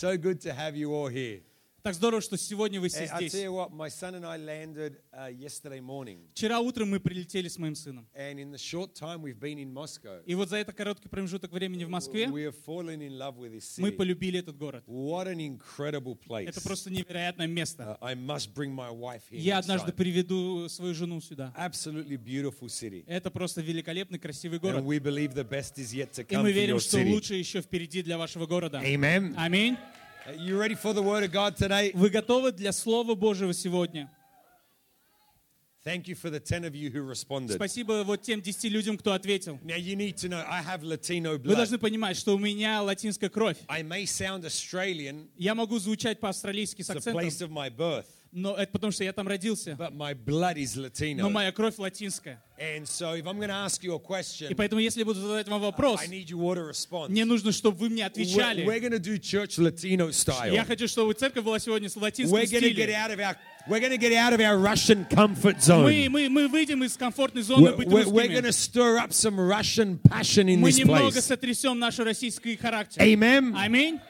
So good to have you all here. Так здорово, что сегодня вы Hey, все I tell здесь. you what, my son and I landed uh, yesterday morning, Вчера утром мы прилетели с моим сыном. and in the short time we've been in Moscow, И вот за этот короткий промежуток времени в Москве we have fallen in love with this мы city. полюбили этот город. What an incredible place! Это просто невероятное место. Uh, I must bring my wife here. Я next однажды time. приведу свою жену сюда. Absolutely beautiful city. Это просто великолепный, красивый And город. we believe the best is yet to И come мы for верим, your что city. лучшее еще впереди для вашего города. Amen. Аминь. Uh, You ready for the word of God today? Вы готовы для Слова Божьего сегодня? Thank you for the 10 of you who responded. Спасибо вот тем 10 людям, кто ответил. Now you need to know I have Latino Вы blood. должны понимать, что у меня латинская кровь. I may sound Australian, Я могу звучать по-австралийски с it's the акцентом, place of my birth, но это потому, что я там родился. but my blood is Latino. Но моя кровь латинская. And so if I'm going to ask you a И question, поэтому, если я буду задавать вам вопрос, I need you all to respond. мне нужно, чтобы вы мне We're, отвечали. we're going to do church Latino Я style. хочу, чтобы церковь была сегодня с латинским We're get стилем. out of our we're going to get out of our Russian comfort Мы, zone. мы, мы выйдем из комфортной зоны We're, быть we're, we're going русскими. to stir up some Russian passion in Мы this немного сотрясем наш российский характер. Amen. Аминь.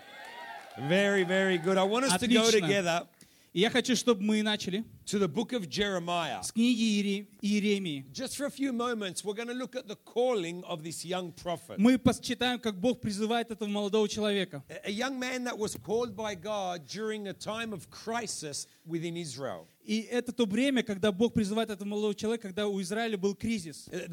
Very, very good. I want us to go Отлично. together И я хочу, чтобы мы начали to the book of Jeremiah. с книги Иере- Иеремии. Just for a few moments, we're going to look at the calling of this young prophet. Мы почитаем, как Бог призывает этого молодого человека. A young man that was called by God during a time of crisis within Israel. И это то время, когда Бог призывает этого молодого человека, когда у Израиля был кризис. Uh.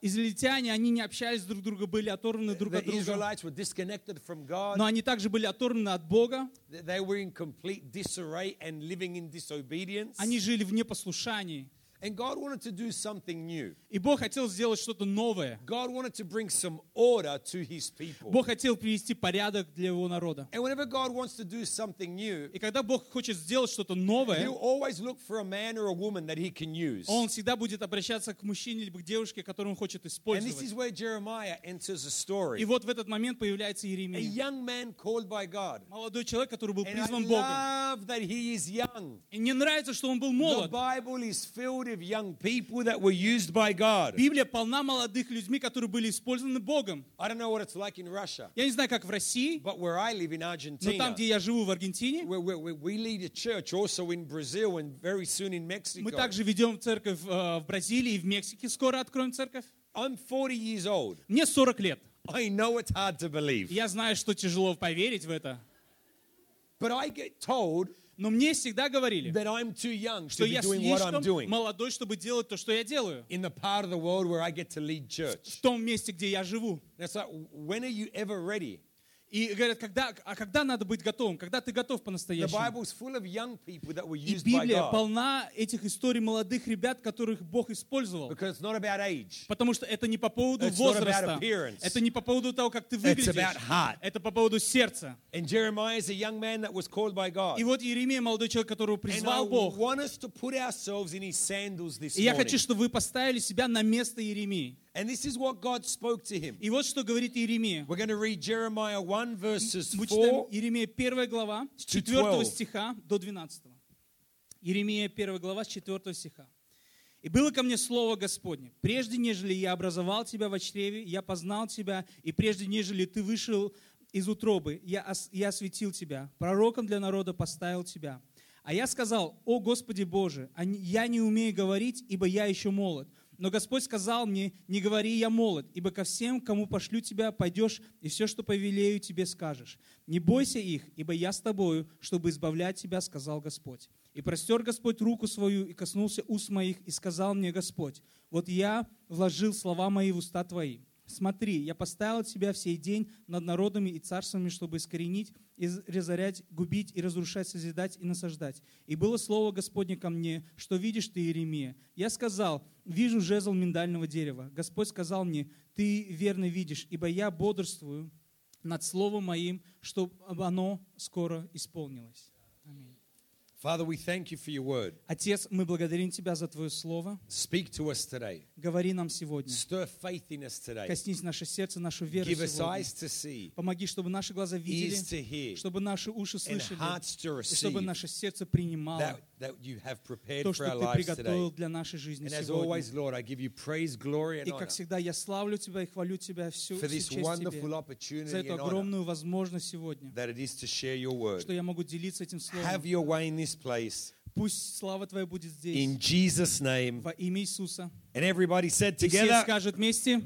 Израильтяне, они не общались друг с другом, были оторваны друг The от друга. Но они также были оторваны от Бога. Th- They were in complete disarray and living in disobedience. Они жили в непослушании. And God wanted to do something new. И Бог хотел сделать что-то новое. God wanted to bring some order to his people. Бог хотел привести порядок для его народа. And whenever God wants to do something new, И когда Бог хочет сделать что-то новое, he'll always look for a man or a woman that he can use. Он всегда будет обращаться к мужчине либо к девушке, которую он хочет And this is использовать. where Jeremiah enters a И story. вот в этот момент появляется A Иеремия. young man called by God. Молодой человек, который был And I призван Богом. love that he is young. И мне нравится, что он был The молод. Bible is filled of young people that were used by God. Библия полна молодых людьми, которые были использованы Богом. I don't know what it's like in Russia, Я не знаю, как в России, but where I live in но там, где я живу в Аргентине, мы также ведем церковь э, в Бразилии и в Мексике. Скоро откроем церковь. I'm 40 years old. Мне 40 лет. I know it's hard to believe, Я знаю, что тяжело поверить в это. but I get told Но мне всегда говорили, that I'm too young to что be я doing what I'm слишком doing молодой, чтобы делать то, что я делаю. in the part of the world where I get to lead В church. том месте, где я живу. It's like, when are you ever ready? И говорят, когда, а когда надо быть готовым? Когда ты готов по-настоящему? И Библия полна этих историй молодых ребят, которых Бог использовал. Потому что это не по поводу It's возраста. Это не по поводу того, как ты выглядишь. Это по поводу сердца. И вот Иеремия, молодой человек, которого призвал Бог. И я хочу, чтобы вы поставили себя на место Иеремии. And this is what God spoke to him. И вот что говорит Иеремия. We're going to read Jeremiah 1 verses Мы читаем 4 Иеремия 1 глава, с to 4 12. стиха до 12. Иеремия 1 глава, с 4 стиха. «И было ко мне слово Господне, прежде нежели я образовал тебя в чреве, я познал тебя, и прежде нежели ты вышел из утробы, я, ос- я осветил тебя, пророком для народа поставил тебя. А я сказал, о Господи Боже, а я не умею говорить, ибо я еще молод. Но Господь сказал мне, не говори, я молод, ибо ко всем, кому пошлю тебя, пойдешь, и все, что повелею, тебе скажешь. Не бойся их, ибо я с тобою, чтобы избавлять тебя, сказал Господь. И простер Господь руку свою, и коснулся уст моих, и сказал мне Господь, вот я вложил слова мои в уста твои. Смотри, я поставил тебя в день над народами и царствами, чтобы искоренить, и разорять, губить и разрушать, созидать и насаждать. И было слово Господне ко мне, что видишь ты, Иеремия? Я сказал, вижу жезл миндального дерева. Господь сказал мне, ты верно видишь, ибо я бодрствую над словом моим, чтобы оно скоро исполнилось. Аминь. Father, we thank you for your word. Отец, мы благодарим Тебя за Твое Слово. Speak to us today. Говори нам сегодня. Stir faith in us today. Коснись наше сердце, нашу веру Give us сегодня. eyes to see, Помоги, чтобы наши глаза ears видели, to hear, чтобы наши уши and слышали, hearts to и чтобы receive наше сердце принимало that, that you have prepared то, for что our Ты lives приготовил для нашей жизни And as сегодня. always, Lord, I give you praise, glory, and И, honor как всегда, я славлю Тебя и хвалю Тебя всю, for всю this честь wonderful Тебе за opportunity эту and honor огромную возможность сегодня, that it is to share your word. что я могу делиться этим словом. Have your way in this place. Пусть слава Твоя будет здесь. In Jesus' name. Во имя Иисуса. And everybody said И все together, скажут вместе.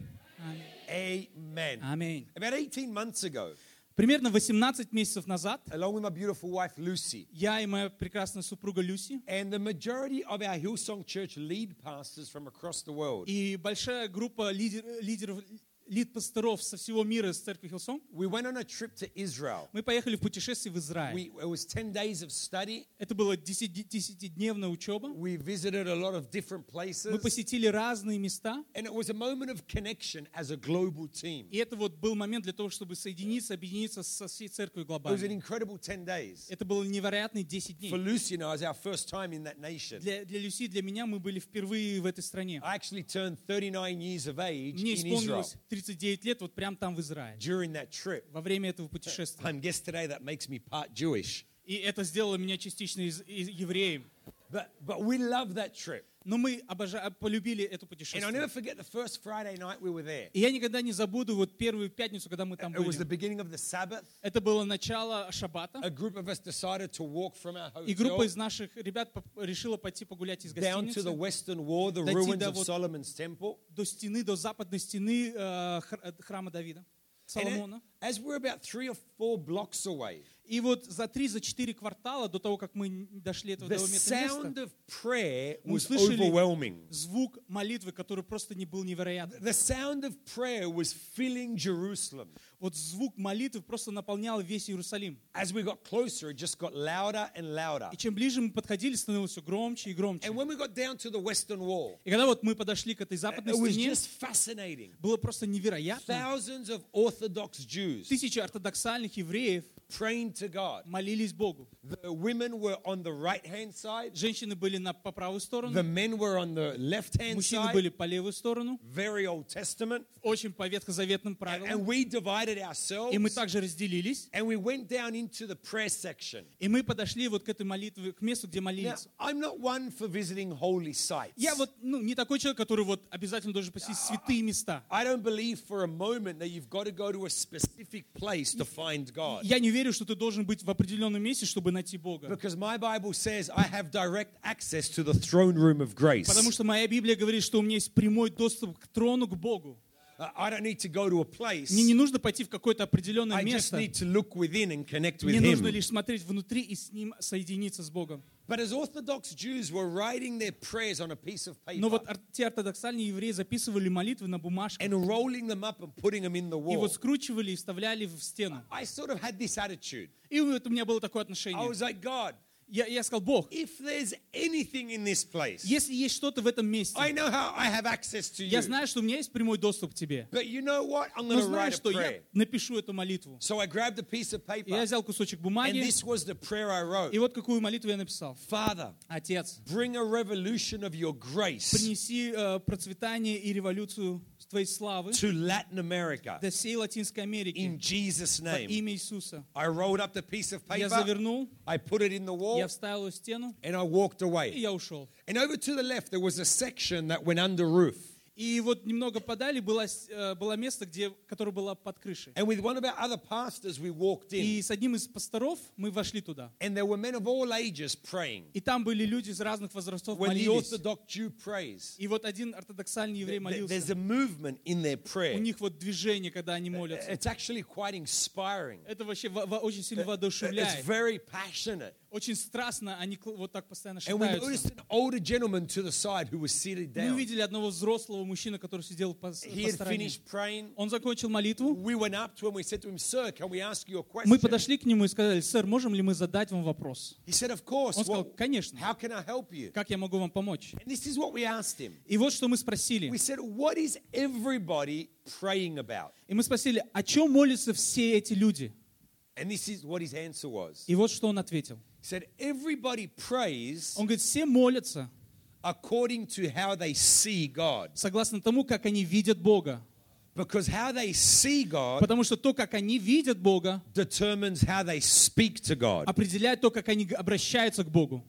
Amen. Аминь. About 18 months ago, Примерно 18 месяцев назад along with my beautiful wife Lucy, я и моя прекрасная супруга Люси and the majority of our Hillsong Church lead pastors from across the world, и большая группа лидер- лидеров, лид-пасторов со всего мира с церкви Хилсон, we went on a trip to Israel. мы поехали в путешествие в Израиль. We, it was 10 days of study. Это была 10-дневная учеба. We visited a lot of different Мы places. посетили разные места. And it was a moment of connection as a global team. И это вот был момент для того, чтобы соединиться, объединиться со всей церковью It was an глобально. incredible 10 days. Это было невероятные 10 For дней. Lucy and I, it was our first time in that nation. Для, для Люси, для меня мы были впервые в этой стране. I actually turned 39 years of age Мне in Israel исполнилось 39 лет вот прям там в Израиле. during that trip. Во время этого путешествия. I'm guess today that makes me part Jewish. И это сделало меня частично из- из- евреем. But, but we love that trip. Но мы обожа- полюбили это And I'll путешествие. never forget the first Friday night we were there. И я никогда не забуду вот первую пятницу, когда мы там It was the были. beginning of the Sabbath. Это было начало шаббата. A group of us decided to walk from our И группа из наших ребят решила пойти погулять из down to the гостиницы western wall, the Дойти ruins до of вот- Solomon's temple. до стены, до западной стены э, хр- э, храма Давида, And Соломона. as we're about three or four blocks away, И вот за три, за четыре квартала до того, как мы дошли этого, этого места, sound of prayer Мы was слышали звук молитвы, который просто не был невероятным. The sound of prayer was filling Jerusalem. Вот звук молитвы просто наполнял весь Иерусалим. As we got closer, it just got louder and louder. И чем ближе мы подходили, становилось все громче и громче. And when we got down to the western wall, И когда вот мы подошли к этой it западной was стене, just fascinating. было просто невероятно. Thousands of Orthodox Jews Тысячи ортодоксальных евреев praying to God. молились Богу. The women were on the right hand side, Женщины были на, по правую the сторону, men were on the left hand мужчины side. были по левую сторону, Very Old Testament. очень по ветхозаветным And правилам. we divided ourselves И мы также разделились, and we went down into the prayer section. и мы подошли вот к этой молитве, к месту, где Now, молились. I'm not one for visiting holy sites. Я вот ну, не такой человек, который вот обязательно должен посетить святые места. I don't believe for a moment that you've got to go to a specific place to find God. Я не верю, что ты должен быть в определенном месте, чтобы найти Бога. Because my Bible says I have direct access to the throne room of grace. Потому что моя Библия говорит, что у меня есть прямой доступ к трону, к Богу. Uh. Мне не нужно пойти в какое-то определенное место. Мне нужно лишь смотреть внутри и с Ним соединиться с Богом. Но вот те ортодоксальные евреи записывали молитвы на the и вот скручивали и вставляли в стену. И вот у меня было такое I отношение. Я, я сказал, Бог, if there's anything in this place, если есть что-то в этом месте, I know how I have access to я you. знаю, что у меня есть прямой доступ к тебе. But you know what? I'm Но знаешь, write что я напишу эту молитву. So I grabbed a piece of И я paper, взял кусочек and бумаги, this was the prayer I wrote. и вот какую молитву я написал. Father, Отец, bring a revolution of your grace принеси э, процветание и революцию Твоей славы to Latin America до всей Латинской Америки in Jesus' во name. имя Иисуса. I rolled up the piece of Я paper, завернул, I put it in the wall, я вставил в стену, and I walked и away. я ушел. And over to the left, there was a section that went under roof. И вот немного подали было, э, было место, где, которое было под крышей. And with one of our other pastors, we walked in, И с одним из пасторов мы вошли туда. and there were men of all ages praying. И там были люди из разных возрастов молились. И вот один ортодоксальный еврей молился. a movement in their У них вот движение, когда они молятся. It's actually quite inspiring. Это вообще во- во- очень сильно воодушевляет. Очень страстно, они вот так постоянно шатаются. Мы увидели одного взрослого мужчину, который сидел по, стороне. Он закончил молитву. Мы подошли к нему и сказали, сэр, можем ли мы задать вам вопрос? Он сказал, конечно. Как я могу вам помочь? И вот что мы спросили. И мы спросили, о чем молятся все эти люди? And this is what his answer was. И вот что он ответил. He said, Everybody prays Он говорит, все молятся according to how they see God. согласно тому, как они видят Бога. Because how they see God Потому что то, как они видят Бога, determines how they speak to God. определяет то, как они обращаются к Богу.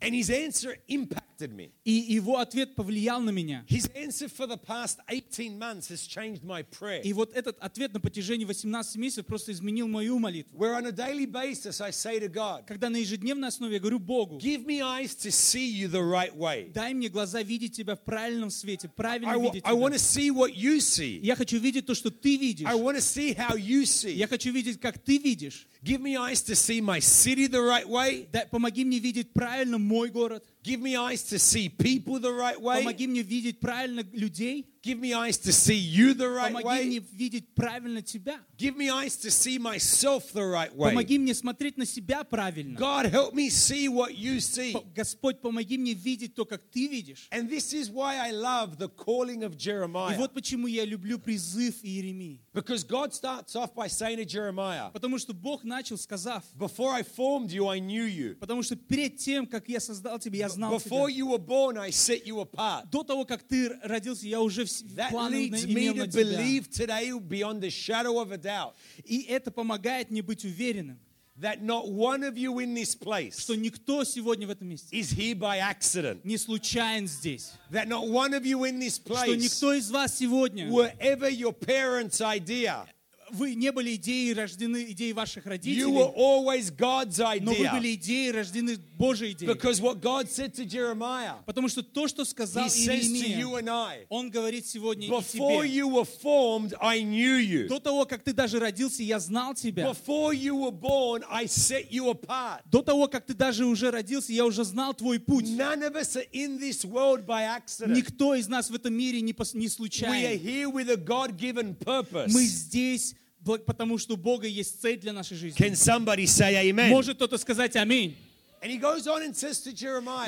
And his answer impacted me. И его ответ повлиял на меня. His answer for the past 18 months has changed my prayer. И вот этот ответ на протяжении 18 месяцев просто изменил мою молитву. Where on a daily basis I say to God, Когда на ежедневной основе я говорю Богу, Give me eyes to see you the right way. дай мне глаза видеть Тебя в правильном свете, правильно видеть I want to Тебя. see what you see. Я хочу видеть то, что Ты видишь. I want to see how you see. Я хочу видеть, как Ты видишь. Give me eyes to see my city the right way. Помоги мне видеть правильно мой город. Give me eyes to see people the right way. Помоги мне видеть правильно людей. Give me eyes to see you the right Помоги мне way. видеть правильно Тебя. Give me eyes to see myself the right way. Помоги мне смотреть на себя правильно. God, help me see what you see. Господь, помоги мне видеть то, как Ты видишь. And this is why I love the calling of И Jeremiah. вот почему я люблю призыв Иеремии. Because God starts off by saying to Jeremiah, Потому что Бог начал, сказав, Before I formed you, I knew you. потому что перед тем, как я создал тебя, я знал Before тебя. you were born, I set you apart. До того, как ты родился, я уже That планы на- leads me имел to на тебя. believe today, beyond a shadow of a doubt, И это помогает мне быть уверенным, that not one of you in this place что никто сегодня в этом месте is here by accident. не случайен здесь. That not one of you in this Что place никто из вас сегодня, were ever your parents' idea. вы не были идеей рождены, идеей ваших You were родителей, always God's но вы были идеей рождены Божьей идеей. Because what God said to Jeremiah, Потому что то, что сказал He says to you Иеремия, and I, он говорит сегодня и тебе. you were formed, I knew you. До того, как ты даже родился, я знал тебя. Before you were born, I set you apart. До того, как ты даже уже родился, я уже знал твой путь. None of us are in this world by accident. Никто из нас в этом мире не, не We are here with a God given purpose. Мы здесь, потому что у Бога есть цель для нашей жизни. Can somebody say amen? Может кто-то сказать аминь. And he goes on and says to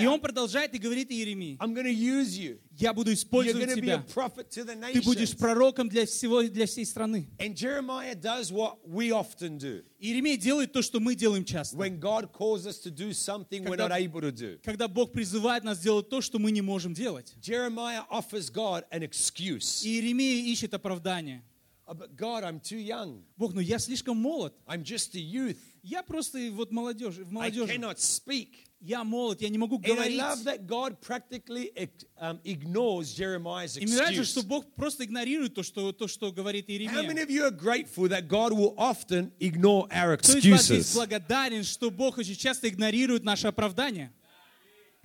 И он продолжает и говорит Иеремии, I'm going to use you. я буду You're использовать going to be a тебя. prophet to the Ты будешь пророком для всего, для всей страны. And Jeremiah does what we often do. Иеремия делает то, что мы делаем часто. When God calls us to do something we're Когда- not able to do. Когда Бог призывает нас делать то, что мы не можем делать. Jeremiah offers God an excuse. Иеремия ищет оправдание. Oh, God, I'm too young. Бог, ну я слишком молод. I'm just a youth. Я просто вот молодежь, в I молодежи. cannot speak. Я молод, я не могу And I говорить. love that God practically um, ignores Jeremiah's И мне нравится, что excuse. Бог просто игнорирует то, что, то, что говорит How Иеремия. many of you are grateful that God will often ignore our Кто excuses? благодарен, что Бог очень часто игнорирует наше оправдание?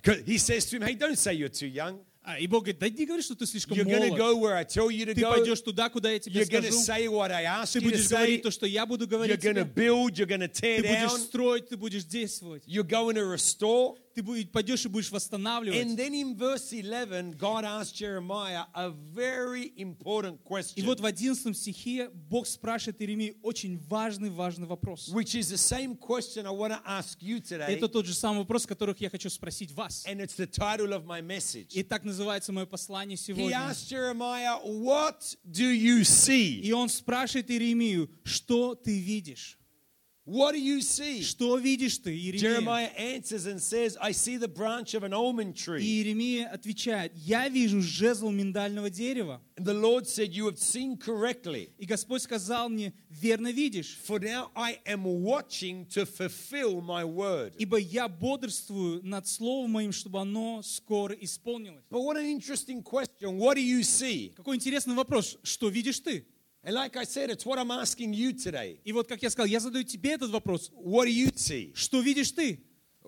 'Cause He says to him, Hey, don't say you're too young. А, и Бог говорит, да не говори, что ты слишком You're going to молод. go where I tell you to Ты go. пойдешь туда, куда я тебе You're going to скажу. say what I ask Ты you to будешь say. говорить то, что я буду You're говорить going to тебе. build. You're going to tear Ты будешь down. строить, ты будешь действовать. You're going to restore. Ты пойдешь и будешь And восстанавливать. then in verse 11, God asked Jeremiah a very important И вот в 11 стихе Бог спрашивает Иеремии очень важный, важный вопрос. which is the same question I want to ask you today. Это тот же самый вопрос, который я хочу спросить вас. And it's the title of my message. И так называется мое послание He сегодня. asked Jeremiah, What do you see? И он спрашивает Иеремию, что ты видишь? What do you see? Что видишь ты, Иеремия? Jeremiah answers and says, I see the branch of an almond И tree. Иеремия отвечает, я вижу жезл миндального дерева. And the Lord said, You have seen correctly. И Господь сказал мне, верно видишь, For now I am watching to fulfill my word. ибо я бодрствую над словом моим, чтобы оно скоро исполнилось. But what an interesting question. What do you see? Какой интересный вопрос, что видишь ты? And like I said, it's what I'm asking you today. И вот, как я сказал, я задаю тебе этот вопрос, What do you see? что видишь ты?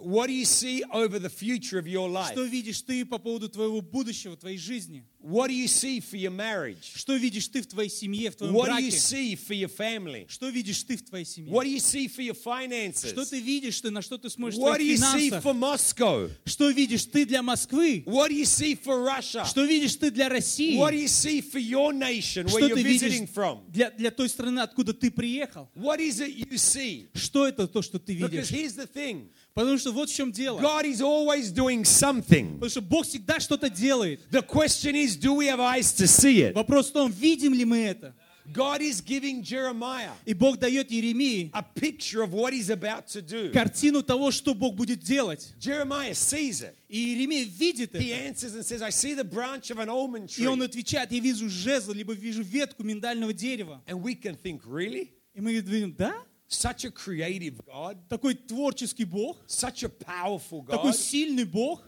What do you see over the future of your life? Что видишь ты по поводу твоего будущего, твоей жизни? What do you see for your marriage? Что видишь ты в твоей семье, в твоем What do you браке? see for your family? Что видишь ты в твоей семье? What do you see for your finances? Что ты видишь ты, на что ты смотришь в What do твоих you see финансах? for Moscow? Что видишь ты для Москвы? What do you see for Russia? Что видишь ты для России? What do you see for your nation where Что you're ты visiting видишь from? для, для той страны, откуда ты приехал? What is it you see? Что это то, что ты Because видишь? here's the thing Потому что вот в чем дело. God is always doing something. Потому что Бог всегда что-то делает. The question is do we have eyes to see it? Вопрос в том, видим ли мы это? God is giving Jeremiah И Бог дает Иеремии a picture of what he's about to do. картину того, что Бог будет делать. Jeremiah sees it. И Иеремия видит He это. answers and says, I see the branch of an almond И он tree. отвечает, я вижу жезл, либо вижу ветку миндального дерева. And we can think, really? И мы говорим, да? Such a creative God, Такой творческий Бог, such a powerful такой God. сильный Бог.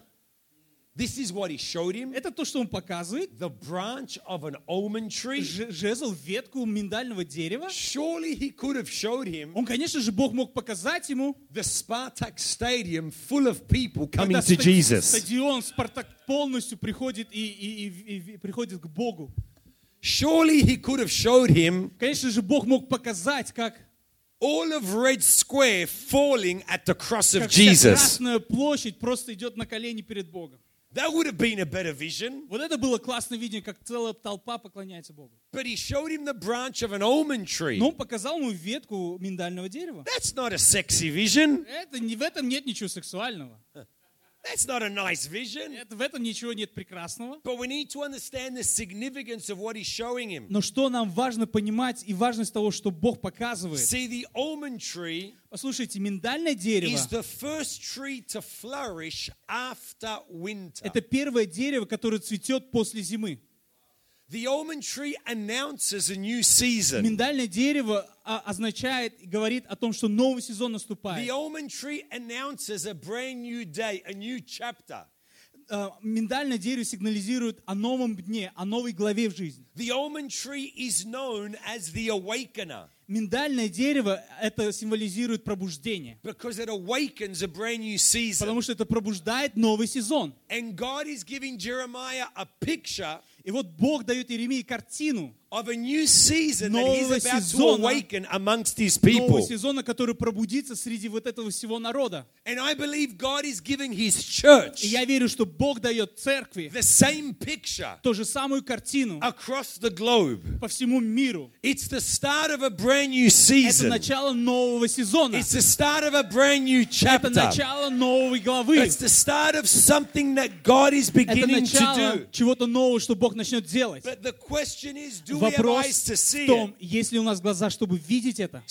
This is what he showed him Это то, что он показывает. the branch of an almond tree. Жезл, ветку миндального дерева. Surely he could have showed him Он, конечно же, Бог мог показать ему, the Spartak Stadium full of people coming to Jesus. стадион Спартак полностью приходит и, и- и- и приходит к Богу. Surely he could have showed him Конечно же, Бог мог показать, как, all of Red Square falling at the cross of Jesus. Красная площадь просто идет на колени перед Богом. That would have been a better vision. Вот это было классное видение, как целая толпа поклоняется Богу. But he showed him the branch of an almond tree. Но он показал ему ветку миндального дерева. That's not a sexy vision. Это, не, в этом нет ничего сексуального. That's not a nice vision. Это, в этом ничего нет прекрасного. But we need to understand the significance of what he's showing him. Но что нам важно понимать и важность того, что Бог показывает. See, the almond tree Послушайте, миндальное дерево is the first tree to flourish after winter. – это первое дерево, которое цветет после зимы. The almond tree announces a new season. Миндальное дерево а, означает и говорит о том, что новый сезон The наступает. almond tree announces a brand new day, a new chapter. А, Миндальное дерево сигнализирует о новом дне, о новой главе в жизни. The almond tree is known as the awakener Миндальное дерево – это символизирует пробуждение, because it awakens a brand new season. потому что это пробуждает новый сезон. And God is giving Jeremiah a picture И вот Бог дает Иеремии картину of a new season that he's Нового about to сезона. awaken amongst his нового people. сезона, который пробудится среди вот этого всего народа. And I believe God is giving his church И я верю, что Бог дает церкви the same picture ту же самую картину across the globe. по всему миру. It's the start of a brand new Это season. начало нового сезона. It's the start of a brand new Это chapter. начало новой главы. It's the start of something that God is Это beginning to начало чего-то нового, что Бог начнет делать. Вопрос в том, есть ли у нас глаза, чтобы видеть это.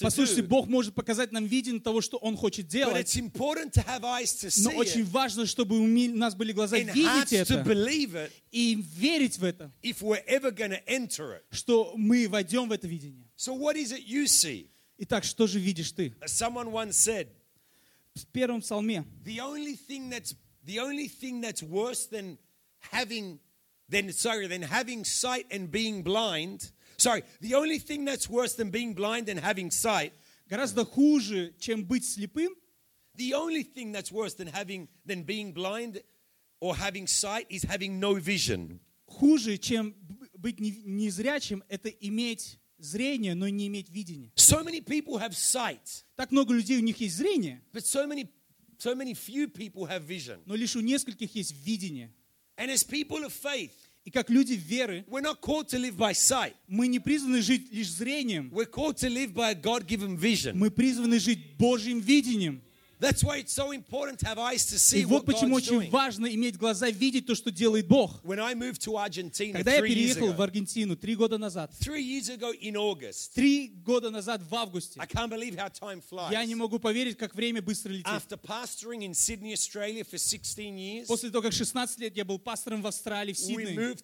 Послушайте. Бог может показать нам видение того, что Он хочет делать. Но очень важно, чтобы у нас были глаза видеть это и верить в это, что мы войдем в это видение. Итак, что же видишь ты? В первом псалме the only thing that's the only thing that's worse than having than sorry than having sight and being blind sorry the only thing that's worse than being blind and having sight гораздо хуже, чем быть слепым, the only thing that's worse than having than being blind or having sight is having no vision хуже, чем б- быть не- незрячим, это иметь зрение, но не иметь видения. so many people have sight Так много людей, у них есть зрение, but so many so many few people have vision но лишь у нескольких есть видение. and as people of faith И как люди веры, we're not called to live by sight мы не призваны жить лишь зрением, we're called to live by a god-given vision мы призваны жить Божьим видением. That's why it's so important to have eyes to И вот почему очень важно иметь глаза, видеть то, что делает Бог. Когда я переехал в Аргентину три года назад, три года назад в августе, я не могу поверить, как время быстро летит. After pastoring in Sydney, Australia for 16 years, После того, как 16 лет я был пастором в Австралии, в Сиднее,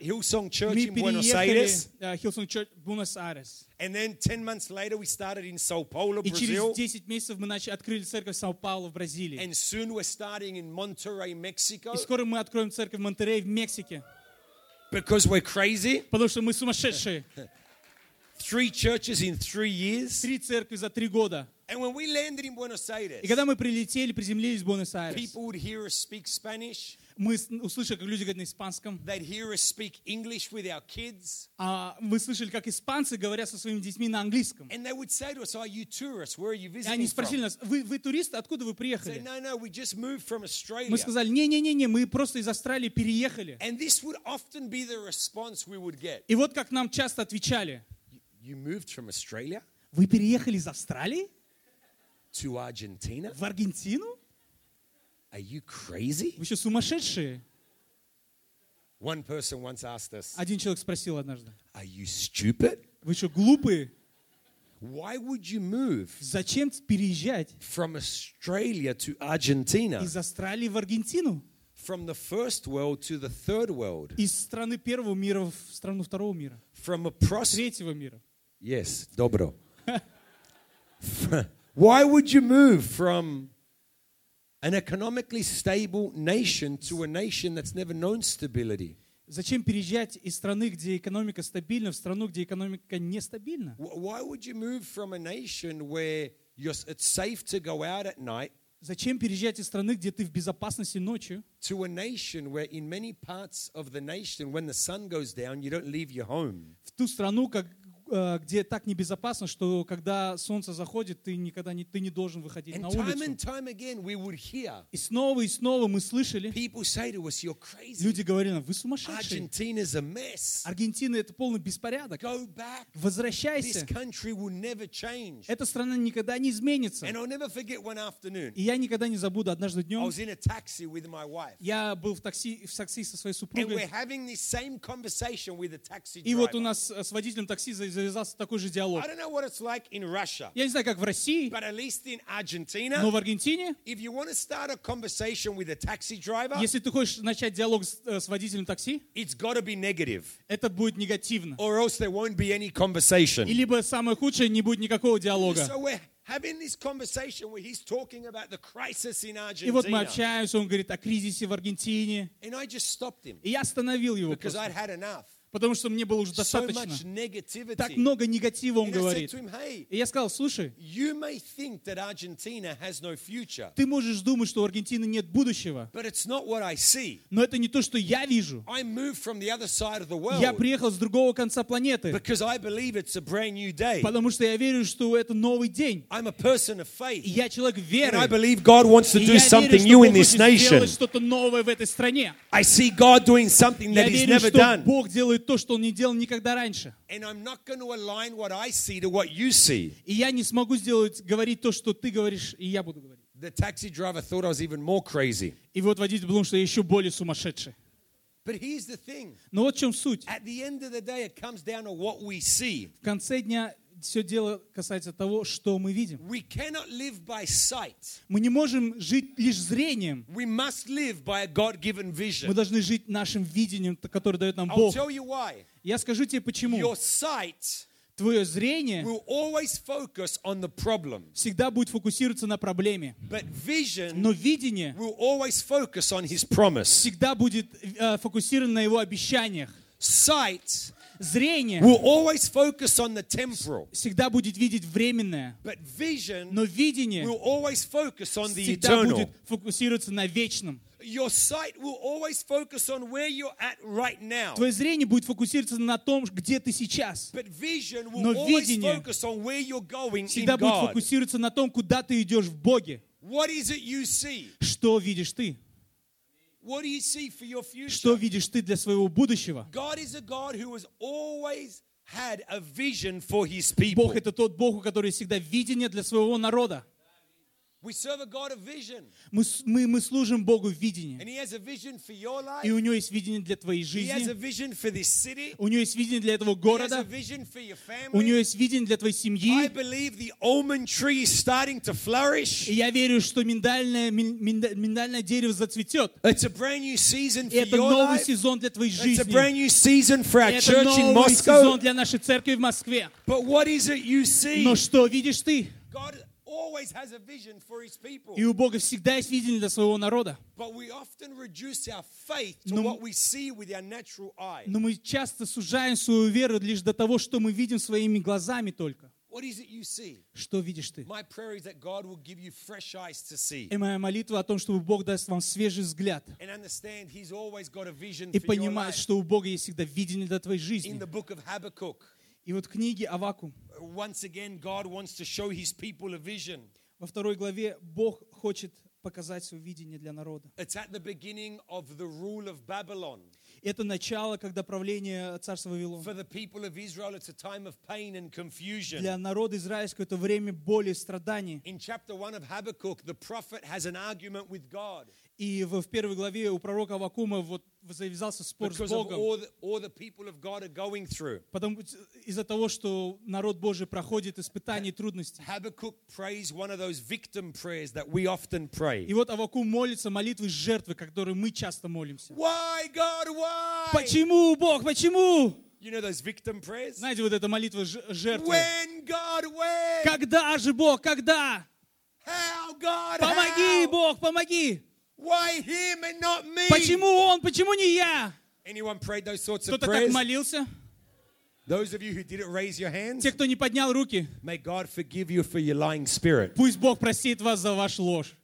Hillsong Church мы переехали в Хилсон Church Буэнос-Айрес. And then 10 months later, we started in Sao Paulo, И через Brazil. 10 месяцев мы начали, открыли церковь в Сан-Паулу в Бразилии. And soon we're starting in Monterrey, Mexico. И скоро мы откроем церковь в Монтерей в Мексике. Because we're crazy. Потому что мы сумасшедшие. Three churches in three years. Три церкви за три года. And when we landed in Buenos Aires, И когда мы прилетели, приземлились в Буэнос-Айрес, people would hear us speak Spanish. Мы услышали, как люди говорят на испанском. They'd hear us speak English with our kids. А мы слышали, как испанцы говорят со своими детьми на английском. And they would say to us, Are you tourists? Where are you И они visiting спросили нас, вы, вы туристы, откуда вы приехали? no, no, we just moved from Australia. Мы сказали, не-не-не, мы просто из Австралии переехали. And this would often be the response we would get. И вот как нам часто отвечали, You moved from Australia вы переехали из Австралии to Argentina? в Аргентину? Are you crazy? Вы что, сумасшедшие? One person once asked us, Один человек спросил однажды, Are you stupid? вы что, глупые? Why would you move Зачем переезжать from Australia to Argentina? из Австралии в Аргентину? From the first world to the third world? Из страны первого мира в страну второго мира, From a pros- третьего мира. Yes, dobro. Why would you move from an economically stable nation to a nation that's never known stability? Зачем переезжать из страны, где экономика стабильна, в страну, где экономика нестабильна? Wh- Why would you move from a nation where it's safe to go out at night Зачем переезжать из страны, где ты в безопасности ночью, to a nation where, in many parts of the nation, when the sun goes down, you don't leave your home? в ту страну, как, э, где так небезопасно, что когда солнце заходит, ты никогда не, ты не должен выходить And на улицу. and time again, we would hear И снова и снова мы слышали, us, люди говорили нам, вы сумасшедшие. Аргентина это полный беспорядок. Возвращайся. Эта страна никогда не изменится. И я никогда не забуду однажды днем, я был в такси, в такси со своей супругой, и вот у нас э, с водителем такси за- завязался такой же диалог. Like Russia, Я не знаю, как в России, но Argentina, в Аргентине, driver, если ты хочешь начать диалог с, э, с водителем такси, it's got to be negative, это будет негативно. or else there won't be any conversation. И либо самое худшее, не будет никакого диалога. Having this conversation where he's talking about the crisis in И вот мы Argentina. общаемся, он говорит о кризисе в Аргентине. And I just stopped him И я остановил его, because I'd had enough. Потому что мне было уже So достаточно. negativity. Так много негатива он говорит. him, hey, И я сказал, слушай, no ты можешь думать, что у Аргентины нет будущего, see. но это не то, что я вижу. Я приехал с другого конца планеты, потому что я верю, что это новый день. Я человек веры. И я верю, что Бог хочет сделать что-то новое в этой стране. I see God doing something Я that He's верю, never что done. Бог делает то, что Он не делал никогда раньше. И я не смогу сделать, говорить то, что ты говоришь, и я буду говорить. The taxi driver thought I was even more crazy. И вот водитель думал, что я еще более сумасшедший. But here's the thing Но вот в чем суть. at the end of the day, it comes down to what we see. В конце дня все дело касается того, что мы видим. We cannot live by sight, Мы не можем жить лишь зрением. we must live by a God given Мы должны жить нашим видением, которое дает нам Бог. Я скажу тебе почему. Your sight Твое зрение will always focus on the problem, всегда будет фокусироваться на проблеме. but vision Но видение will always focus on His promise. всегда будет э, фокусировано на его обещаниях. Sight Зрение will always focus on the temporal, всегда будет видеть временное. but vision Но видение will always focus on the всегда будет фокусироваться на вечном. Your sight will always focus on where you're at right now. Твое зрение будет фокусироваться на том, где ты сейчас. But vision will Но always видение focus on where you're going in Всегда будет God. фокусироваться на том, куда ты идешь в Боге. What is it you see? Что видишь ты? What do you see for your Что видишь ты для своего будущего? Бог — это тот Бог, у которого всегда видение для своего народа. We serve a God of vision. Мы, мы, мы служим Богу видение. And he has a vision for your life. И у него есть видение для твоей He has a жизни. vision for this city. У него есть видение для этого He has a города. vision for your У него есть видение для твоей I семьи. believe the almond tree is starting to flourish. И я верю, что миндальное, мин- минда- миндальное дерево зацветет. It's a brand new season И for это your новый life. сезон для твоей It's a жизни. brand new season for our Это church in новый сезон для нашей церкви в Москве. But what is it you see? Но что видишь ты? God И у Бога всегда есть видение для своего народа. But we often reduce our faith to Но- what we see with our natural eye. Но мы часто сужаем свою веру лишь до того, что мы видим своими глазами только. What is it you see? Что видишь ты? My prayer is that God will give you fresh eyes to see И моя молитва о том, чтобы Бог даст вам свежий взгляд. and understand He's always got a vision И понимать, что у Бога есть всегда видение для твоей жизни. И вот в книге Авакум, once again, God wants to show His people a vision. во второй главе, Бог хочет показать свое видение для народа. It's at the beginning of the rule of Babylon. Это начало, когда правление царства Вавилона. For the people of Israel, it's a time of pain and confusion. Для народа израильского это время боли и страданий. In chapter 1 of Habakkuk, the prophet has an argument with God. И в первой главе у пророка Авакума вот завязался спор с because Богом. all the, all the people of God are going through. Потому из-за того, что народ Божий проходит испытания и трудности. Habakkuk prays one of those victim prayers that we often pray. И вот Авакум молится молитвой жертвы, которой мы часто молимся. Why, God, why? Почему, Бог, почему? You know those victim prayers? Знаете, вот эта молитва жертвы. When, God, when? Когда же, Бог, когда? How, God, Помоги, how? Бог, помоги! Why him and not me? Почему он, почему не я? Anyone prayed those sorts of Кто-то так prayers? молился? Those of you who didn't raise your hands, Те, кто не поднял руки, may God forgive you for your lying spirit. пусть Бог простит вас за вашу ложь.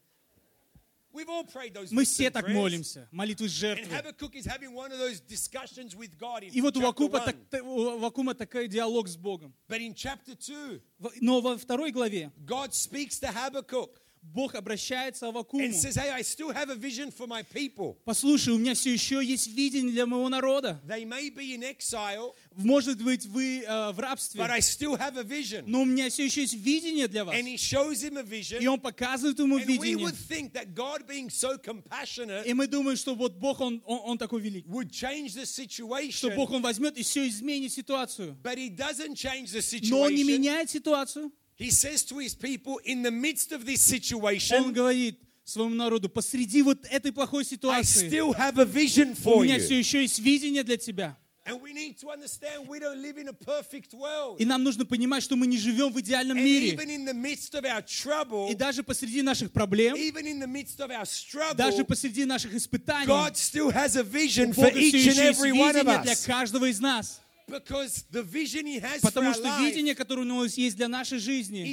We've all prayed those Мы victim все так prayers. молимся, молитвы And жертвы. Habakkuk is having one of those discussions with God in И вот у chapter Вакума, так, та- у Вакума такой диалог с Богом. But in chapter 2, В- Но во второй главе God speaks to Habakkuk Бог обращается к Авакуму. and says, Hey, I still have a vision for my people. Послушай, у меня все еще есть видение для моего народа. They may be in exile, Может быть, вы э, в рабстве, but I still have a vision. но у меня все еще есть видение для вас. And he shows him a И vision. он показывает ему And we видение. would think that God, being so compassionate, И мы думаем, что вот Бог, он, он, он такой велик. would change the Что situation. Бог, он возьмет и все изменит ситуацию. But he doesn't change the Но он не situation. меняет ситуацию. He says to his people, in the midst of this Он situation, говорит своему народу, посреди вот этой плохой I ситуации, still have a vision у for меня все еще есть видение для тебя. A. И нам нужно понимать, что мы не живем в идеальном мире. И даже посреди наших проблем, даже посреди наших испытаний, God still has a у vision for Бога все each and еще есть every one of видение для каждого из нас. Потому что видение, которое у нас есть для нашей жизни,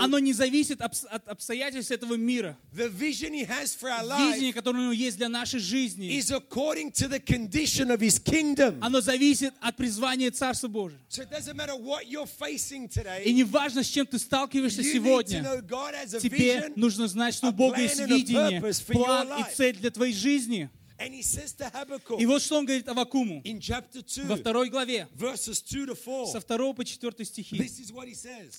оно не зависит от обстоятельств этого мира. Видение, которое у него есть для нашей жизни, оно зависит от призвания Царства Божьего. И не важно, с чем ты сталкиваешься сегодня, тебе нужно знать, что у Бога есть видение, план и цель для твоей жизни. И вот что он говорит Авакуму in chapter 2, во второй главе, verses 2 to 4. со 2 по 4 стихи.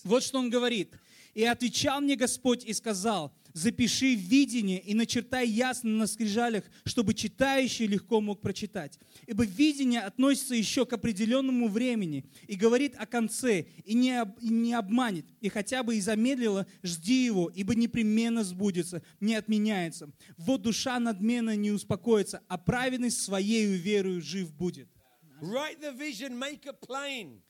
Вот что он говорит. «И отвечал мне Господь и сказал, запиши видение и начертай ясно на скрижалях, чтобы читающий легко мог прочитать. Ибо видение относится еще к определенному времени и говорит о конце, и не, об- и не обманет, и хотя бы и замедлило, жди его, ибо непременно сбудется, не отменяется. Вот душа надменно не успокоится, а праведность своею верою жив будет». Write the vision, make it plain.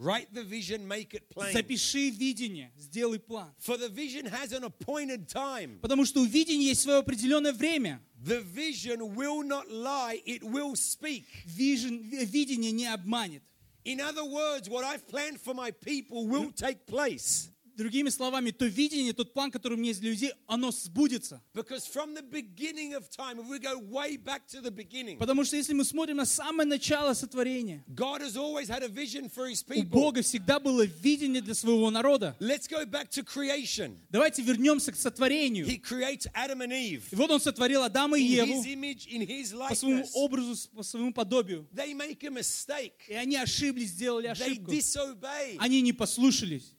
Write the vision, make it plain. Запиши видение, сделай план. For the vision has an appointed time. Потому что у видения есть свое определенное время. The vision will not lie, it will speak. Вижен- ви- видение не обманет. In other words, what I've planned for my people will take place. Другими словами, то видение, тот план, который у меня есть для людей, оно сбудется. Time, Потому что если мы смотрим на самое начало сотворения, у. Бога всегда было видение для своего народа. Давайте вернемся к сотворению. И вот он сотворил Адама и Еву image, по своему образу, по своему подобию. И они ошиблись, сделали ошибку. Они не послушались.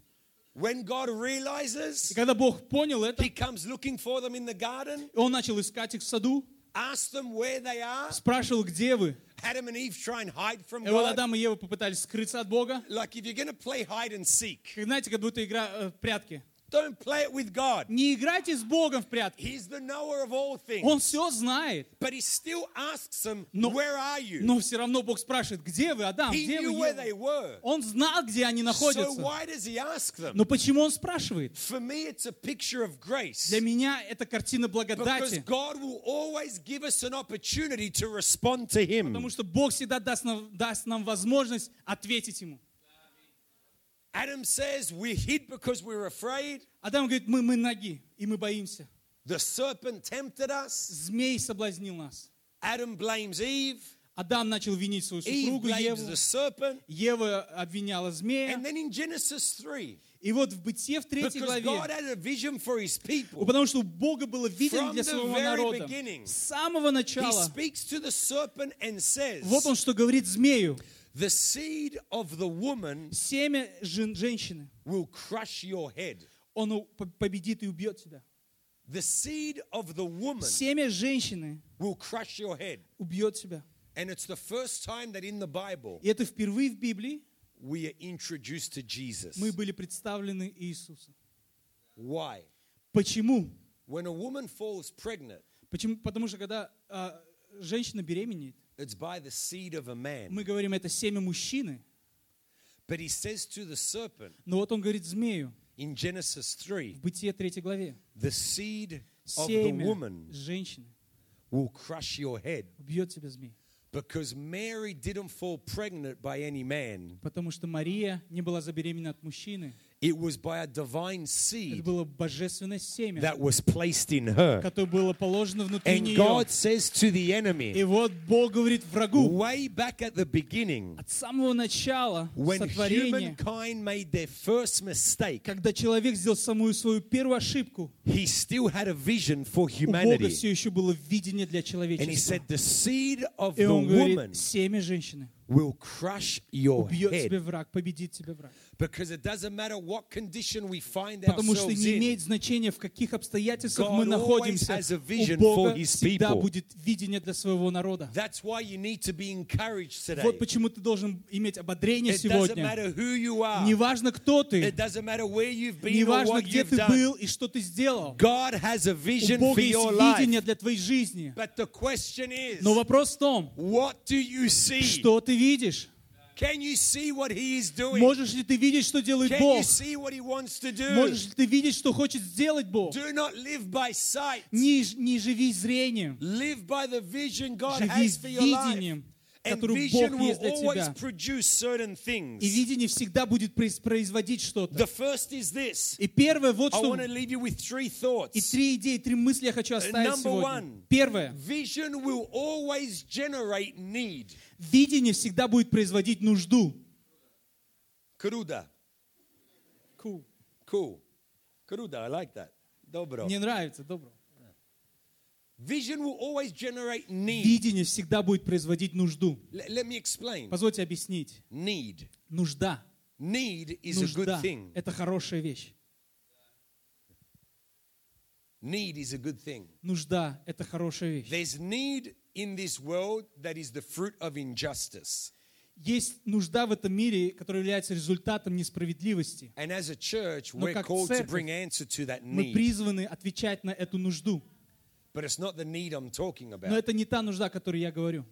When God realizes, И когда Бог понял это, He comes looking for them in the garden, он начал искать их в саду, asks them where they are. спрашивал, где вы. Adam and Eve try and hide from И вот God. Адам и Ева попытались скрыться от Бога. Like if you're going to play hide and seek, Как, Знаете, как будто игра э, в прятки. Don't play it with God. Не играйте с Богом в прятки. He's the knower of all things. Он все знает. But He still asks them, Но- Where are you? Но все равно Бог спрашивает, где вы, Адам, He где knew вы, where they were. Он знал, где они So находятся. why does He ask them? Но почему он спрашивает? For me, it's a picture of grace. Для меня это картина Because благодати. God will always give us an opportunity to respond to Him. Потому что Бог всегда даст нам, даст нам возможность ответить Ему. Adam says we hid because we were afraid. Адам говорит, мы, мы ноги, и мы боимся. The serpent tempted us. Змей соблазнил нас. Adam blames Eve. Адам начал винить свою супругу Еву. the serpent. Ева обвиняла змея. And then in Genesis 3, И вот в Бытие в третьей главе, had a vision for His people, потому что у Бога было видение для своего народа. С самого He начала. speaks to the serpent and says, Вот он что говорит змею. The seed of the woman Семя жен- женщины. will crush your head. Он победит и убьет тебя. The seed of the woman Семя женщины will crush your head. убьет тебя. And it's the first time that in the Bible И это впервые в Библии we are introduced to Jesus. мы были представлены Иисусу. Why? Почему? When a woman falls pregnant, Почему? Потому что когда а, женщина беременеет, it's by the seed of a man. мы говорим, это семя мужчины. But he says to the serpent Но вот он говорит змею in Genesis 3 в Бытие 3 главе. the seed of the woman женщины will crush your head. убьет тебя змей. Because Mary didn't fall pregnant by any man, Потому что Мария не была забеременна от мужчины. It was by a divine Это seed было божественное семя, that was placed in her. которое было положено внутри And нее. God says to the И enemy, вот Бог говорит врагу, way back at the beginning, от самого начала when сотворения, humankind made their first mistake, когда человек сделал самую свою первую ошибку, he still had a vision for у Бога humanity. все еще было видение для And he человечества. said, The seed of И the он woman говорит, семя женщины will crush your убьет тебя head. враг, победит тебя враг. Потому что не имеет значения, в каких обстоятельствах мы находимся. У Бога всегда будет видение для своего народа. Вот почему ты должен иметь ободрение сегодня. are. Неважно, кто ты, неважно, what где ты был и что ты сделал. У Бога есть видение для твоей жизни. Но вопрос в том, что ты видишь? Можешь ли ты видеть, что делает Бог? Можешь ли ты видеть, что хочет сделать Бог? Do not live by sight. Не, не живи зрением, Live by the vision God живи has for your life. видением, которое Бог есть для always тебя. И видение всегда будет произ- производить что-то. И первое, вот что... И три идеи, три мысли я хочу оставить сегодня. Первое. Видение всегда будет производить нужду. Круда. Cool. Круда, I like that. Добро. Мне нравится, добро. Vision will always generate need. Видение всегда будет производить нужду. Let, me explain. Позвольте объяснить. Need. Нужда. Need is a good Нужда thing. – это хорошая вещь. Need is a good thing. Нужда – это хорошая вещь. There's need in this world that is the fruit of injustice. Есть нужда в этом мире, которая является результатом несправедливости. And as a church, Но we're как called to церковь bring answer to that Мы призваны отвечать на эту нужду. But it's not the need I'm talking Но это не та нужда, о которой я говорю.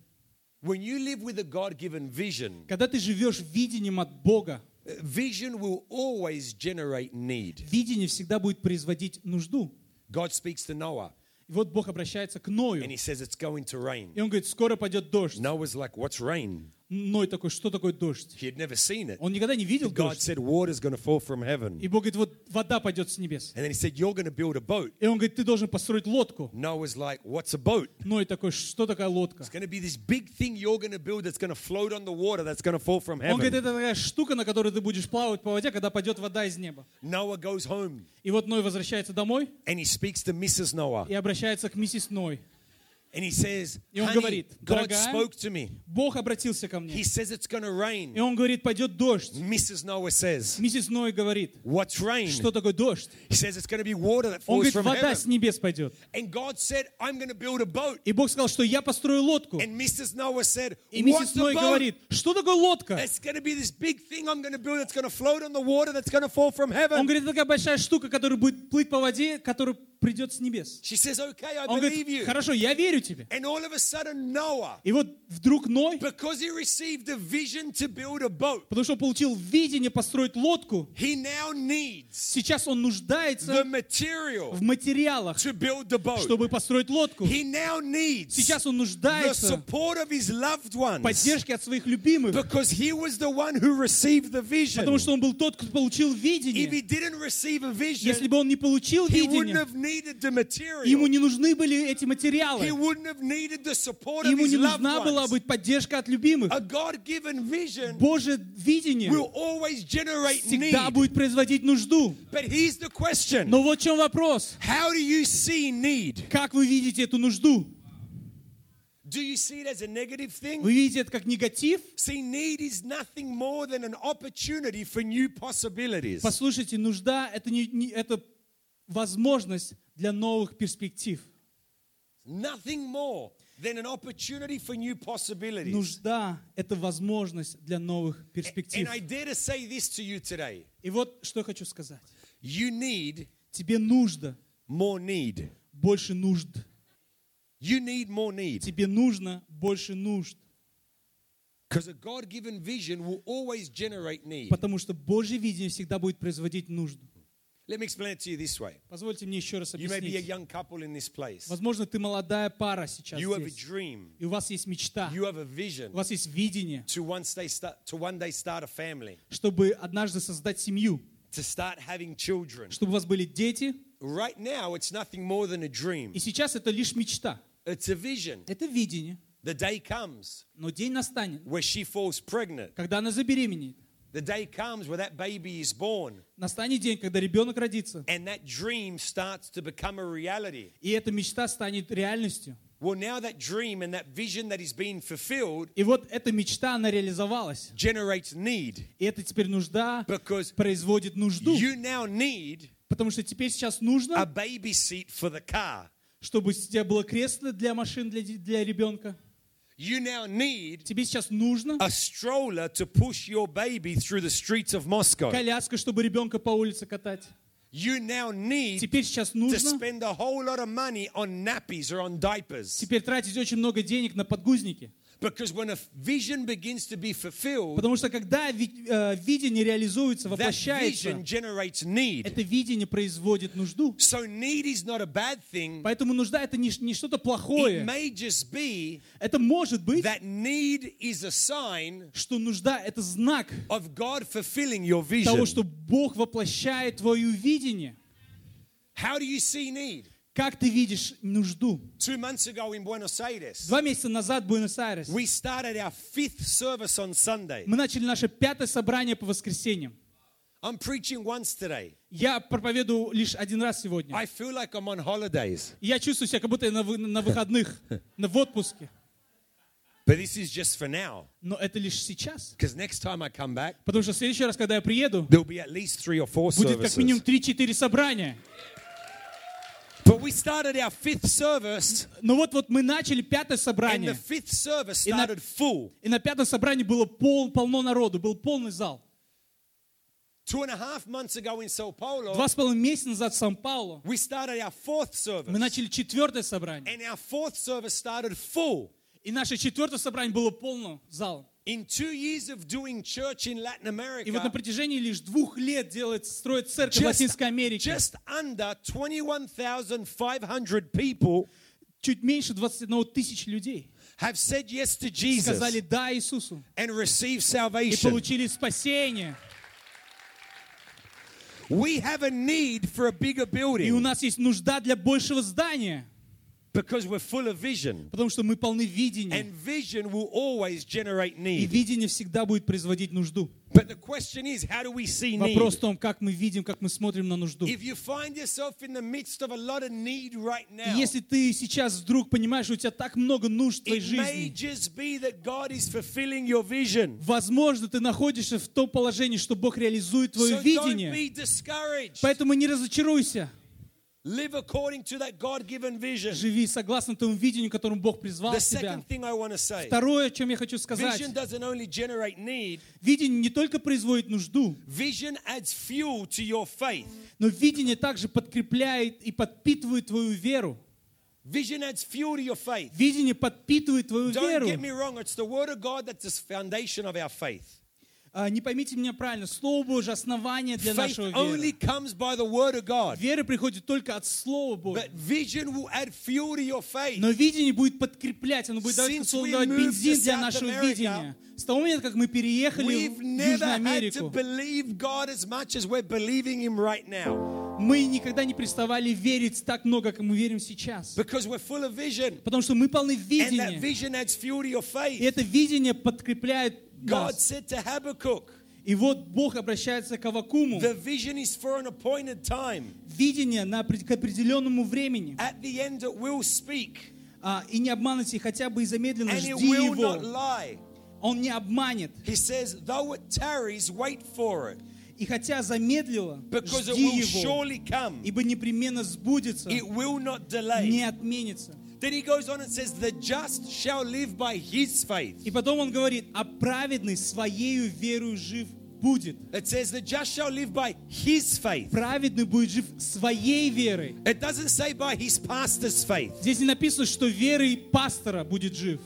When you live with a God given vision, Когда ты живешь видением от Бога, vision will always generate need. видение всегда будет производить нужду. God speaks to Noah И вот Бог обращается к and Ною. he says it's going to rain. И он говорит, скоро пойдет дождь. Noah's like, What's rain? Ной такой, что такое дождь? He had never seen it. Он никогда не видел God дождь. said, Water's to fall from heaven. И Бог говорит, вот вода пойдет с небес. And then he said, You're going to build a boat. И он говорит, ты должен построить лодку. Noah's like, What's a boat? Ной такой, что такая лодка? It's going to be this big thing you're going to build that's going to float on the water that's going to fall from Он говорит, это такая штука, на которой ты будешь плавать по воде, когда пойдет вода из неба. Noah goes home И вот Ной возвращается домой and he speaks to Mrs. Noah и обращается к миссис Ной. And he says, И он говорит, God «Дорогая, spoke to me. Бог обратился ко He мне. says it's going to И rain. он говорит, пойдет дождь. Mrs. Noah says, Миссис Ной говорит, What's rain? что такое дождь? He says it's going to be water that Он falls говорит, from вода с heaven. небес пойдет. And God said, I'm going to build a boat. И Бог сказал, что я построю лодку. And Mrs. Noah said, И миссис Ной говорит, что такое лодка? It's to be this big thing I'm going to build that's going to float on the water that's going to fall from Он говорит, это такая большая штука, которая будет плыть по воде, которая придет с небес. She says, Okay, I Он believe говорит, you. хорошо, я верю тебе. And all of a sudden, Noah, И вот вдруг Ной, because he received a vision to build a boat, потому что получил видение построить лодку, he now needs сейчас он the нуждается material в материалах, to build the boat. чтобы построить лодку. He now needs Сейчас он the нуждается support of his loved ones в поддержке от своих любимых, because he was the one who received the vision. потому что он был тот, кто получил If видение. he didn't receive a Если vision, бы он не получил he wouldn't видение, have needed the material. ему не нужны были эти He материалы. wouldn't Ему не нужна была быть поддержка от любимых. Божье видение всегда будет производить нужду. Но вот в чем вопрос. Как вы видите эту нужду? Do you see it as a negative thing? Вы видите это как негатив? See, need is nothing more than an opportunity for new possibilities. Послушайте, нужда это, не, не- это возможность для новых перспектив. Nothing more than an opportunity for new possibilities. Нужда — это возможность для новых перспектив. And I dare to say this to you today. И вот что я хочу сказать. You need Тебе нужно more need. больше нужд. You need more need. Тебе нужно больше нужд. Because a God given vision will always generate need. Потому что Божье видение всегда будет производить нужду. Let me explain it to you this way. Позвольте мне еще раз You may be a объяснить. young couple in this place. Возможно, ты молодая пара сейчас You have a здесь. dream. И у вас есть мечта, You have a vision у вас есть видение, to one day start to one day start a family, чтобы однажды создать семью, to start having children. чтобы у вас были дети. Right now, it's nothing more than a dream. И сейчас это лишь мечта. It's a vision. Это видение. The day comes Но день настанет, where she falls pregnant. когда она забеременеет. The day comes where that baby is born, Настанет день, когда ребенок родится. and that dream starts to become a reality. И эта мечта станет реальностью. Well, now that dream and that vision that is being fulfilled И вот эта мечта, она реализовалась. generates need И это теперь нужда because производит нужду. you now need Потому что теперь сейчас a нужно, baby seat for the car. чтобы у тебя было кресло для машин, для, для ребенка. You now need Тебе сейчас нужно a stroller to push your baby through the streets of Moscow. коляска, чтобы ребенка по улице катать. You now need Теперь сейчас to нужно spend a whole lot of money on nappies or on diapers. теперь тратить очень много денег на подгузники. Потому что когда э, видение реализуется, воплощается, это видение производит нужду. Поэтому нужда это не, что-то плохое. Это может быть, что нужда это знак того, что Бог воплощает твое видение. How do you see need? Как ты видишь нужду? Two months ago in Buenos Aires, Два месяца назад в Буэнос-Айрес we started our fifth service on Sunday. мы начали наше пятое собрание по воскресеньям. I'm preaching once today. Я проповедую лишь один раз сегодня. I feel like I'm on holidays, я чувствую себя, как будто я на, на выходных, на, в отпуске. but this is just for now. Но это лишь сейчас. Because next time I come back, Потому что в следующий раз, когда я приеду, there'll be at least three or four будет как минимум services. 3-4 собрания. But we started our fifth service, Но вот, вот мы начали пятое and the собрание. fifth service started full. И на пятом собрании было пол, полно народу, был полный зал. Two and a half months ago in Sao Paulo, Два с половиной месяца назад в Сан-Паулу we started our fourth мы service, начали четвертое собрание. and our fourth service started full. И наше четвертое собрание было полно зал. In two years of doing church in Latin И вот на America, протяжении лишь двух лет делает, строит церковь в just, Латинской Америке. just under 21,500 people Чуть меньше 21 тысяч людей have said yes to Jesus сказали «да» Иисусу and received и salvation. получили спасение. We have a need for a bigger И у building нас есть нужда для большего здания, because we're full of vision. потому что мы полны видения. And vision will always generate И need. видение всегда будет производить нужду. But the question is, how do we see Вопрос в need? том, как мы видим, как мы смотрим на нужду. If you find yourself in the midst of a lot of need right И now, если ты сейчас вдруг понимаешь, что у тебя так много нужд в твоей жизни, возможно, ты находишься в том положении, что Бог реализует твое So видение. Поэтому не разочаруйся. Live according to that God-given vision. Живи согласно тому видению, которым Бог призвал The тебя. second thing I want to say, Второе, о чем я хочу сказать. vision doesn't only generate need, Видение не только производит нужду, vision adds fuel to your faith. но видение также подкрепляет и подпитывает твою веру. Vision adds fuel to your faith. Видение подпитывает твою Don't веру. get me wrong, it's the Word of God that's the foundation of our faith. А, Не поймите меня правильно, Слово Божье основание для нашего only веры. comes by the Word of God. Вера приходит только от Слова Божьего. Но видение будет подкреплять, оно будет давать, бензин для нашего видения. С того момента, как мы переехали в Южную Америку, мы никогда не переставали верить так много, как мы верим сейчас. Потому что мы полны видения. И это видение подкрепляет God said to Habakkuk, И вот Бог обращается к Авакуму. The vision is for an appointed time. Видение на, к определенному времени. At the end, it will speak, А, и не обманывайте, хотя бы и замедленно and it жди not его. lie. Он не обманет. He says, Though it tarries, wait for it. И хотя замедлила, because it жди will его, surely come. ибо непременно сбудется, It will not delay. не отменится. Then he goes on and says, The just shall live by his faith. И потом он говорит, а праведный своею верою жив будет. It says, The just shall live by his faith. Праведный будет жив своей верой. It doesn't say by his pastor's faith. Здесь не написано, что верой пастора будет жив.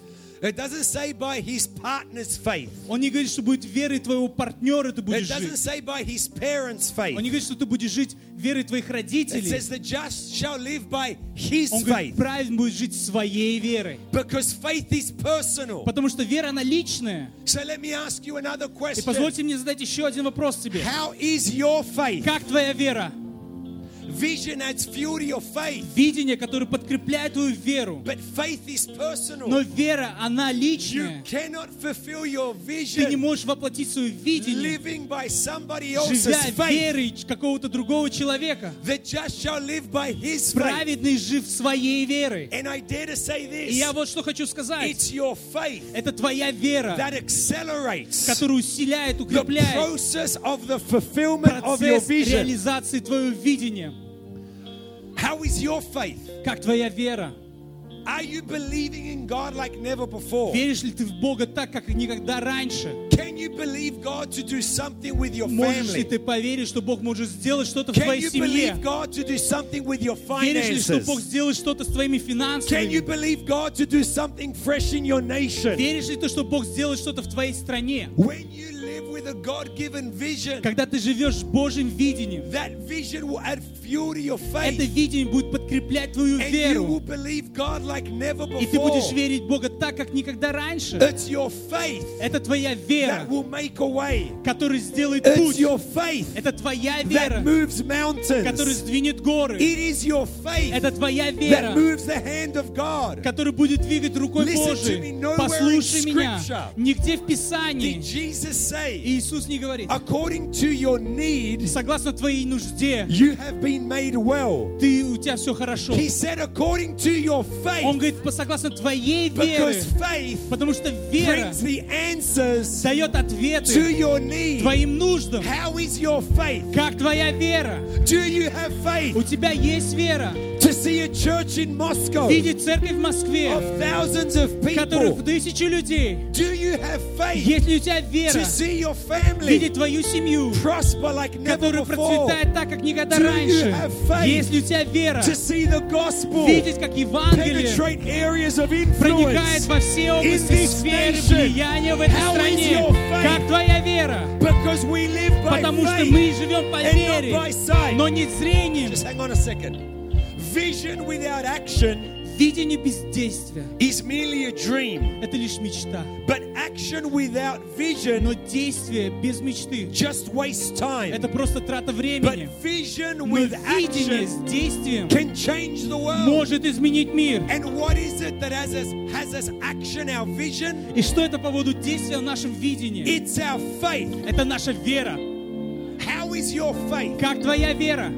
It doesn't say by his partner's faith. Он не говорит, что будет верой твоего партнера ты It будешь doesn't жить. say by his parents' Он не faith. говорит, что ты будешь жить верой твоих It родителей. says, The just shall live by his Он говорит, faith. праведный будет жить своей верой. Because faith is personal. Потому что вера, она личная. So let me ask you another И question. позвольте мне задать еще один вопрос тебе. How is your faith? Как твоя вера? Vision adds fuel to your faith. Видение, которое подкрепляет твою веру. But faith is personal. Но вера, она You личная. cannot fulfill your Ты не можешь воплотить свое видение, living by somebody else's живя верой какого-то другого человека. The just shall live by his faith. Праведный жив своей верой. And I dare to say И я вот что хочу сказать. it's your faith Это твоя вера, that accelerates которая усиляет, the укрепляет process of the fulfillment of your процесс vision. реализации твоего видения. How is your faith? Как твоя вера? Are you believing in God like never before? Веришь ли ты в Бога так, как никогда раньше? Can you believe God to do something with your Можешь ли family? ты поверить, что Бог может сделать что-то в Can твоей you семье? believe God to do something with your Веришь ли, что Бог finances? сделает что-то с твоими Can you финансами? believe God to do something fresh in your nation? Веришь ли ты, что Бог сделает что-то в твоей стране? When you live with a God-given vision, Когда ты живешь Божьим видением, that vision will add fuel to your это видение будет подкреплять твою веру. like И ты будешь верить Бога так, как никогда раньше. Это твоя вера, которая сделает путь. Это твоя вера, которая сдвинет горы. Это твоя вера, который будет двигать рукой Божией. Послушай меня. Нигде в Писании Иисус не говорит, согласно твоей нужде, ты, у тебя все хорошо. He said, according to your Он faith, говорит, по- согласно твоей вере, because faith потому что вера brings the answers дает to ответы your need. твоим нуждам. How is your faith? Как твоя вера? Do you have faith У тебя есть вера. Видеть церковь в Москве, которых тысячи людей. Do you have faith Есть ли у тебя вера видеть твою семью, которая процветает так, как никогда раньше? have faith Есть ли у тебя вера видеть, как Евангелие проникает во все области сферы влияния в этой стране? Как твоя вера? Потому что мы живем по вере, но не зрением. Vision without action Видение без действия is merely a dream, – это лишь мечта. but action without vision Но действие без мечты just wastes – time. это просто трата But времени. vision Но with видение action с действием can change the world. может изменить мир. And what is it that has us, has us action our vision? И что это по поводу действия в нашем видении? It's our faith. Это наша вера. How is your faith? Как твоя вера?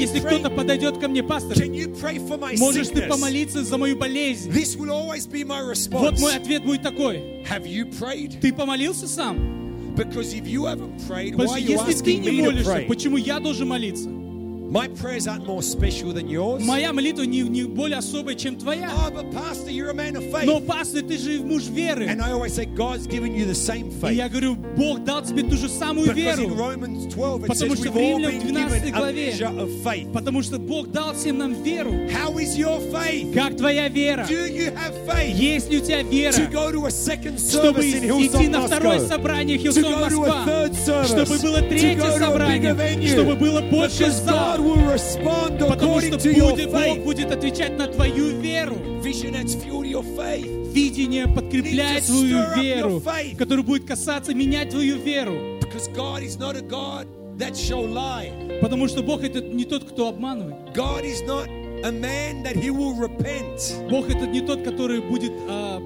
Если кто-то подойдет ко мне, пастор, можешь ты помолиться за мою болезнь? Вот мой ответ будет такой. Ты помолился сам? Потому что если ты не молишься, почему я должен молиться? My prayers aren't more special than yours. Моя молитва не, не более особая, чем твоя. Oh, but Pastor, you're a man of faith. Но, пастор, ты же муж веры. And I always say, God's given you the same И faith. я говорю, Бог дал тебе ту же самую Because in веру. Romans 12 it Потому says что в Римлянам been 12 given a главе of faith. Потому что Бог дал всем нам веру. How is your faith? Как твоя вера? Do you have faith Есть ли у тебя to вера, go to a second чтобы service in идти на второе собрание To Хилсон to Москва? Чтобы было To третье to собрание? Чтобы было больше Because God will respond Потому according что to your будет, Бог faith. будет отвечать на твою веру. Vision adds fuel your faith. Видение подкрепляет твою веру, faith. который будет касаться менять твою веру. Because God is not a God that shall lie. Потому что Бог это не тот, кто обманывает. God is not a man that he will repent. Бог это не тот, который будет а,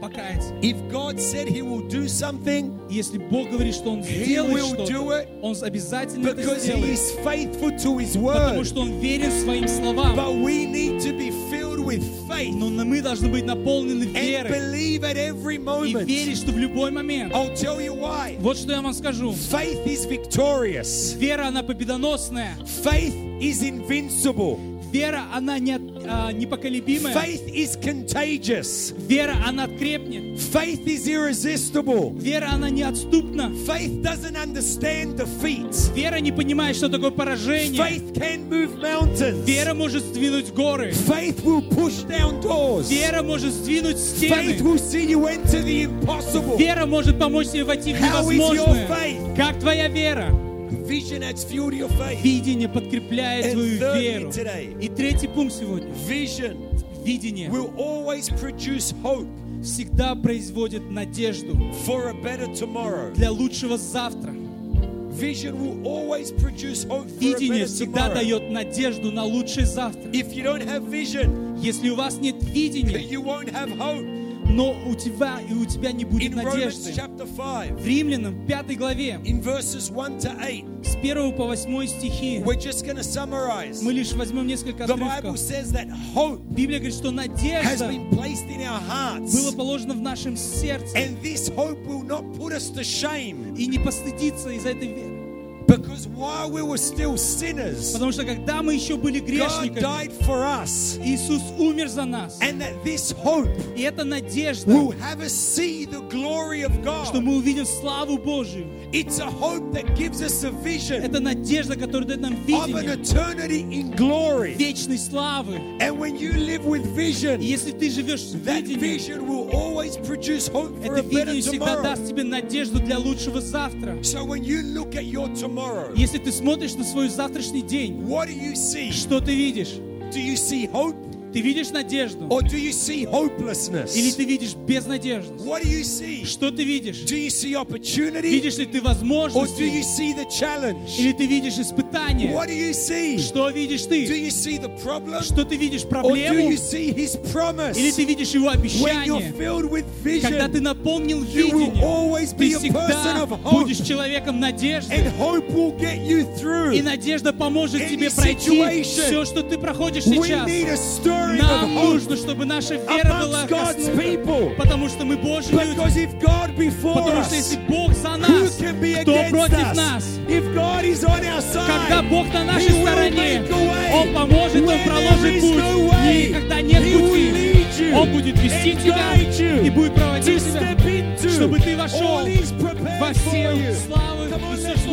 покаяться. If God said he will do something, Если Бог говорит, что Он He сделает will do что-то, it Он обязательно это because he сделает. is faithful to his Потому word. что Он верен своим словам. But we need to be filled with faith Но мы должны быть наполнены and верой believe at every и moment. верить, что в любой момент. I'll tell you why. Вот что я вам скажу. Faith is victorious. Вера, она победоносная. Faith is invincible. Вера, она не, а, непоколебимая. Faith is contagious. Вера, она крепнет. Faith is irresistible. Вера, она неотступна. Faith doesn't understand defeat. Вера не понимает, что такое поражение. Faith can move mountains. Вера может сдвинуть горы. Faith will push down doors. Вера может сдвинуть Faith стены. will see you enter the impossible. Вера может помочь тебе войти в How is your невозможное. faith? Как твоя вера? Видение подкрепляет твою веру. today, И третий пункт сегодня. Видение will always produce hope всегда производит надежду for a better tomorrow. для лучшего завтра. Vision will always produce hope for a Видение всегда дает надежду на лучшее завтра. If you don't have vision, Если у вас нет видения, но у тебя и у тебя не будет In надежды. chapter 5, В Римлянам 5 главе in verses 1 to 8, с 1 по 8 стихи мы лишь возьмем несколько отрывков. Библия говорит, что надежда hearts. положено в нашем сердце. И не постыдиться из-за этой веры. Because while we were still sinners, Потому что когда мы еще были God грешниками, died for us. Иисус умер за нас. And that this hope И эта надежда, will have us see the glory of что God. мы увидим славу Божию. It's a hope that gives us a vision Это надежда, которая дает нам of an видение eternity in glory. вечной славы. And when you live with И vision, если ты живешь в that видении, vision will always produce hope for это a better видение всегда tomorrow. даст тебе надежду для лучшего завтра. So when you look at your tomorrow, Если ты смотришь на свой завтрашний день, what do you see? что ты видишь? Do you see hope Ты видишь надежду? or do you see hopelessness? Или ты видишь безнадежность? What do you see? Что ты видишь? Do you see opportunity Видишь ли ты or do you see the challenge? Или ты видишь испытания? What do you see? Что видишь Do ты? you see the problem Что ты видишь or do проблему? you see his promise? Или ты видишь его When you're обещание? filled with Когда ты vision, наполнил you will видение, always be ты a person всегда of hope будешь человеком надежды. and hope will get you through. И надежда поможет Any тебе пройти situation. все, что ты проходишь We сейчас. need a Нам нужно, чтобы наша вера была people. Потому что мы Божьи люди. Потому что если Бог за нас, кто против нас? Когда Бог на нашей стороне. Он поможет, Он проложит путь. И когда нет пути, Он будет вести тебя и будет проводить тебя, чтобы ты вошел во все славы и все,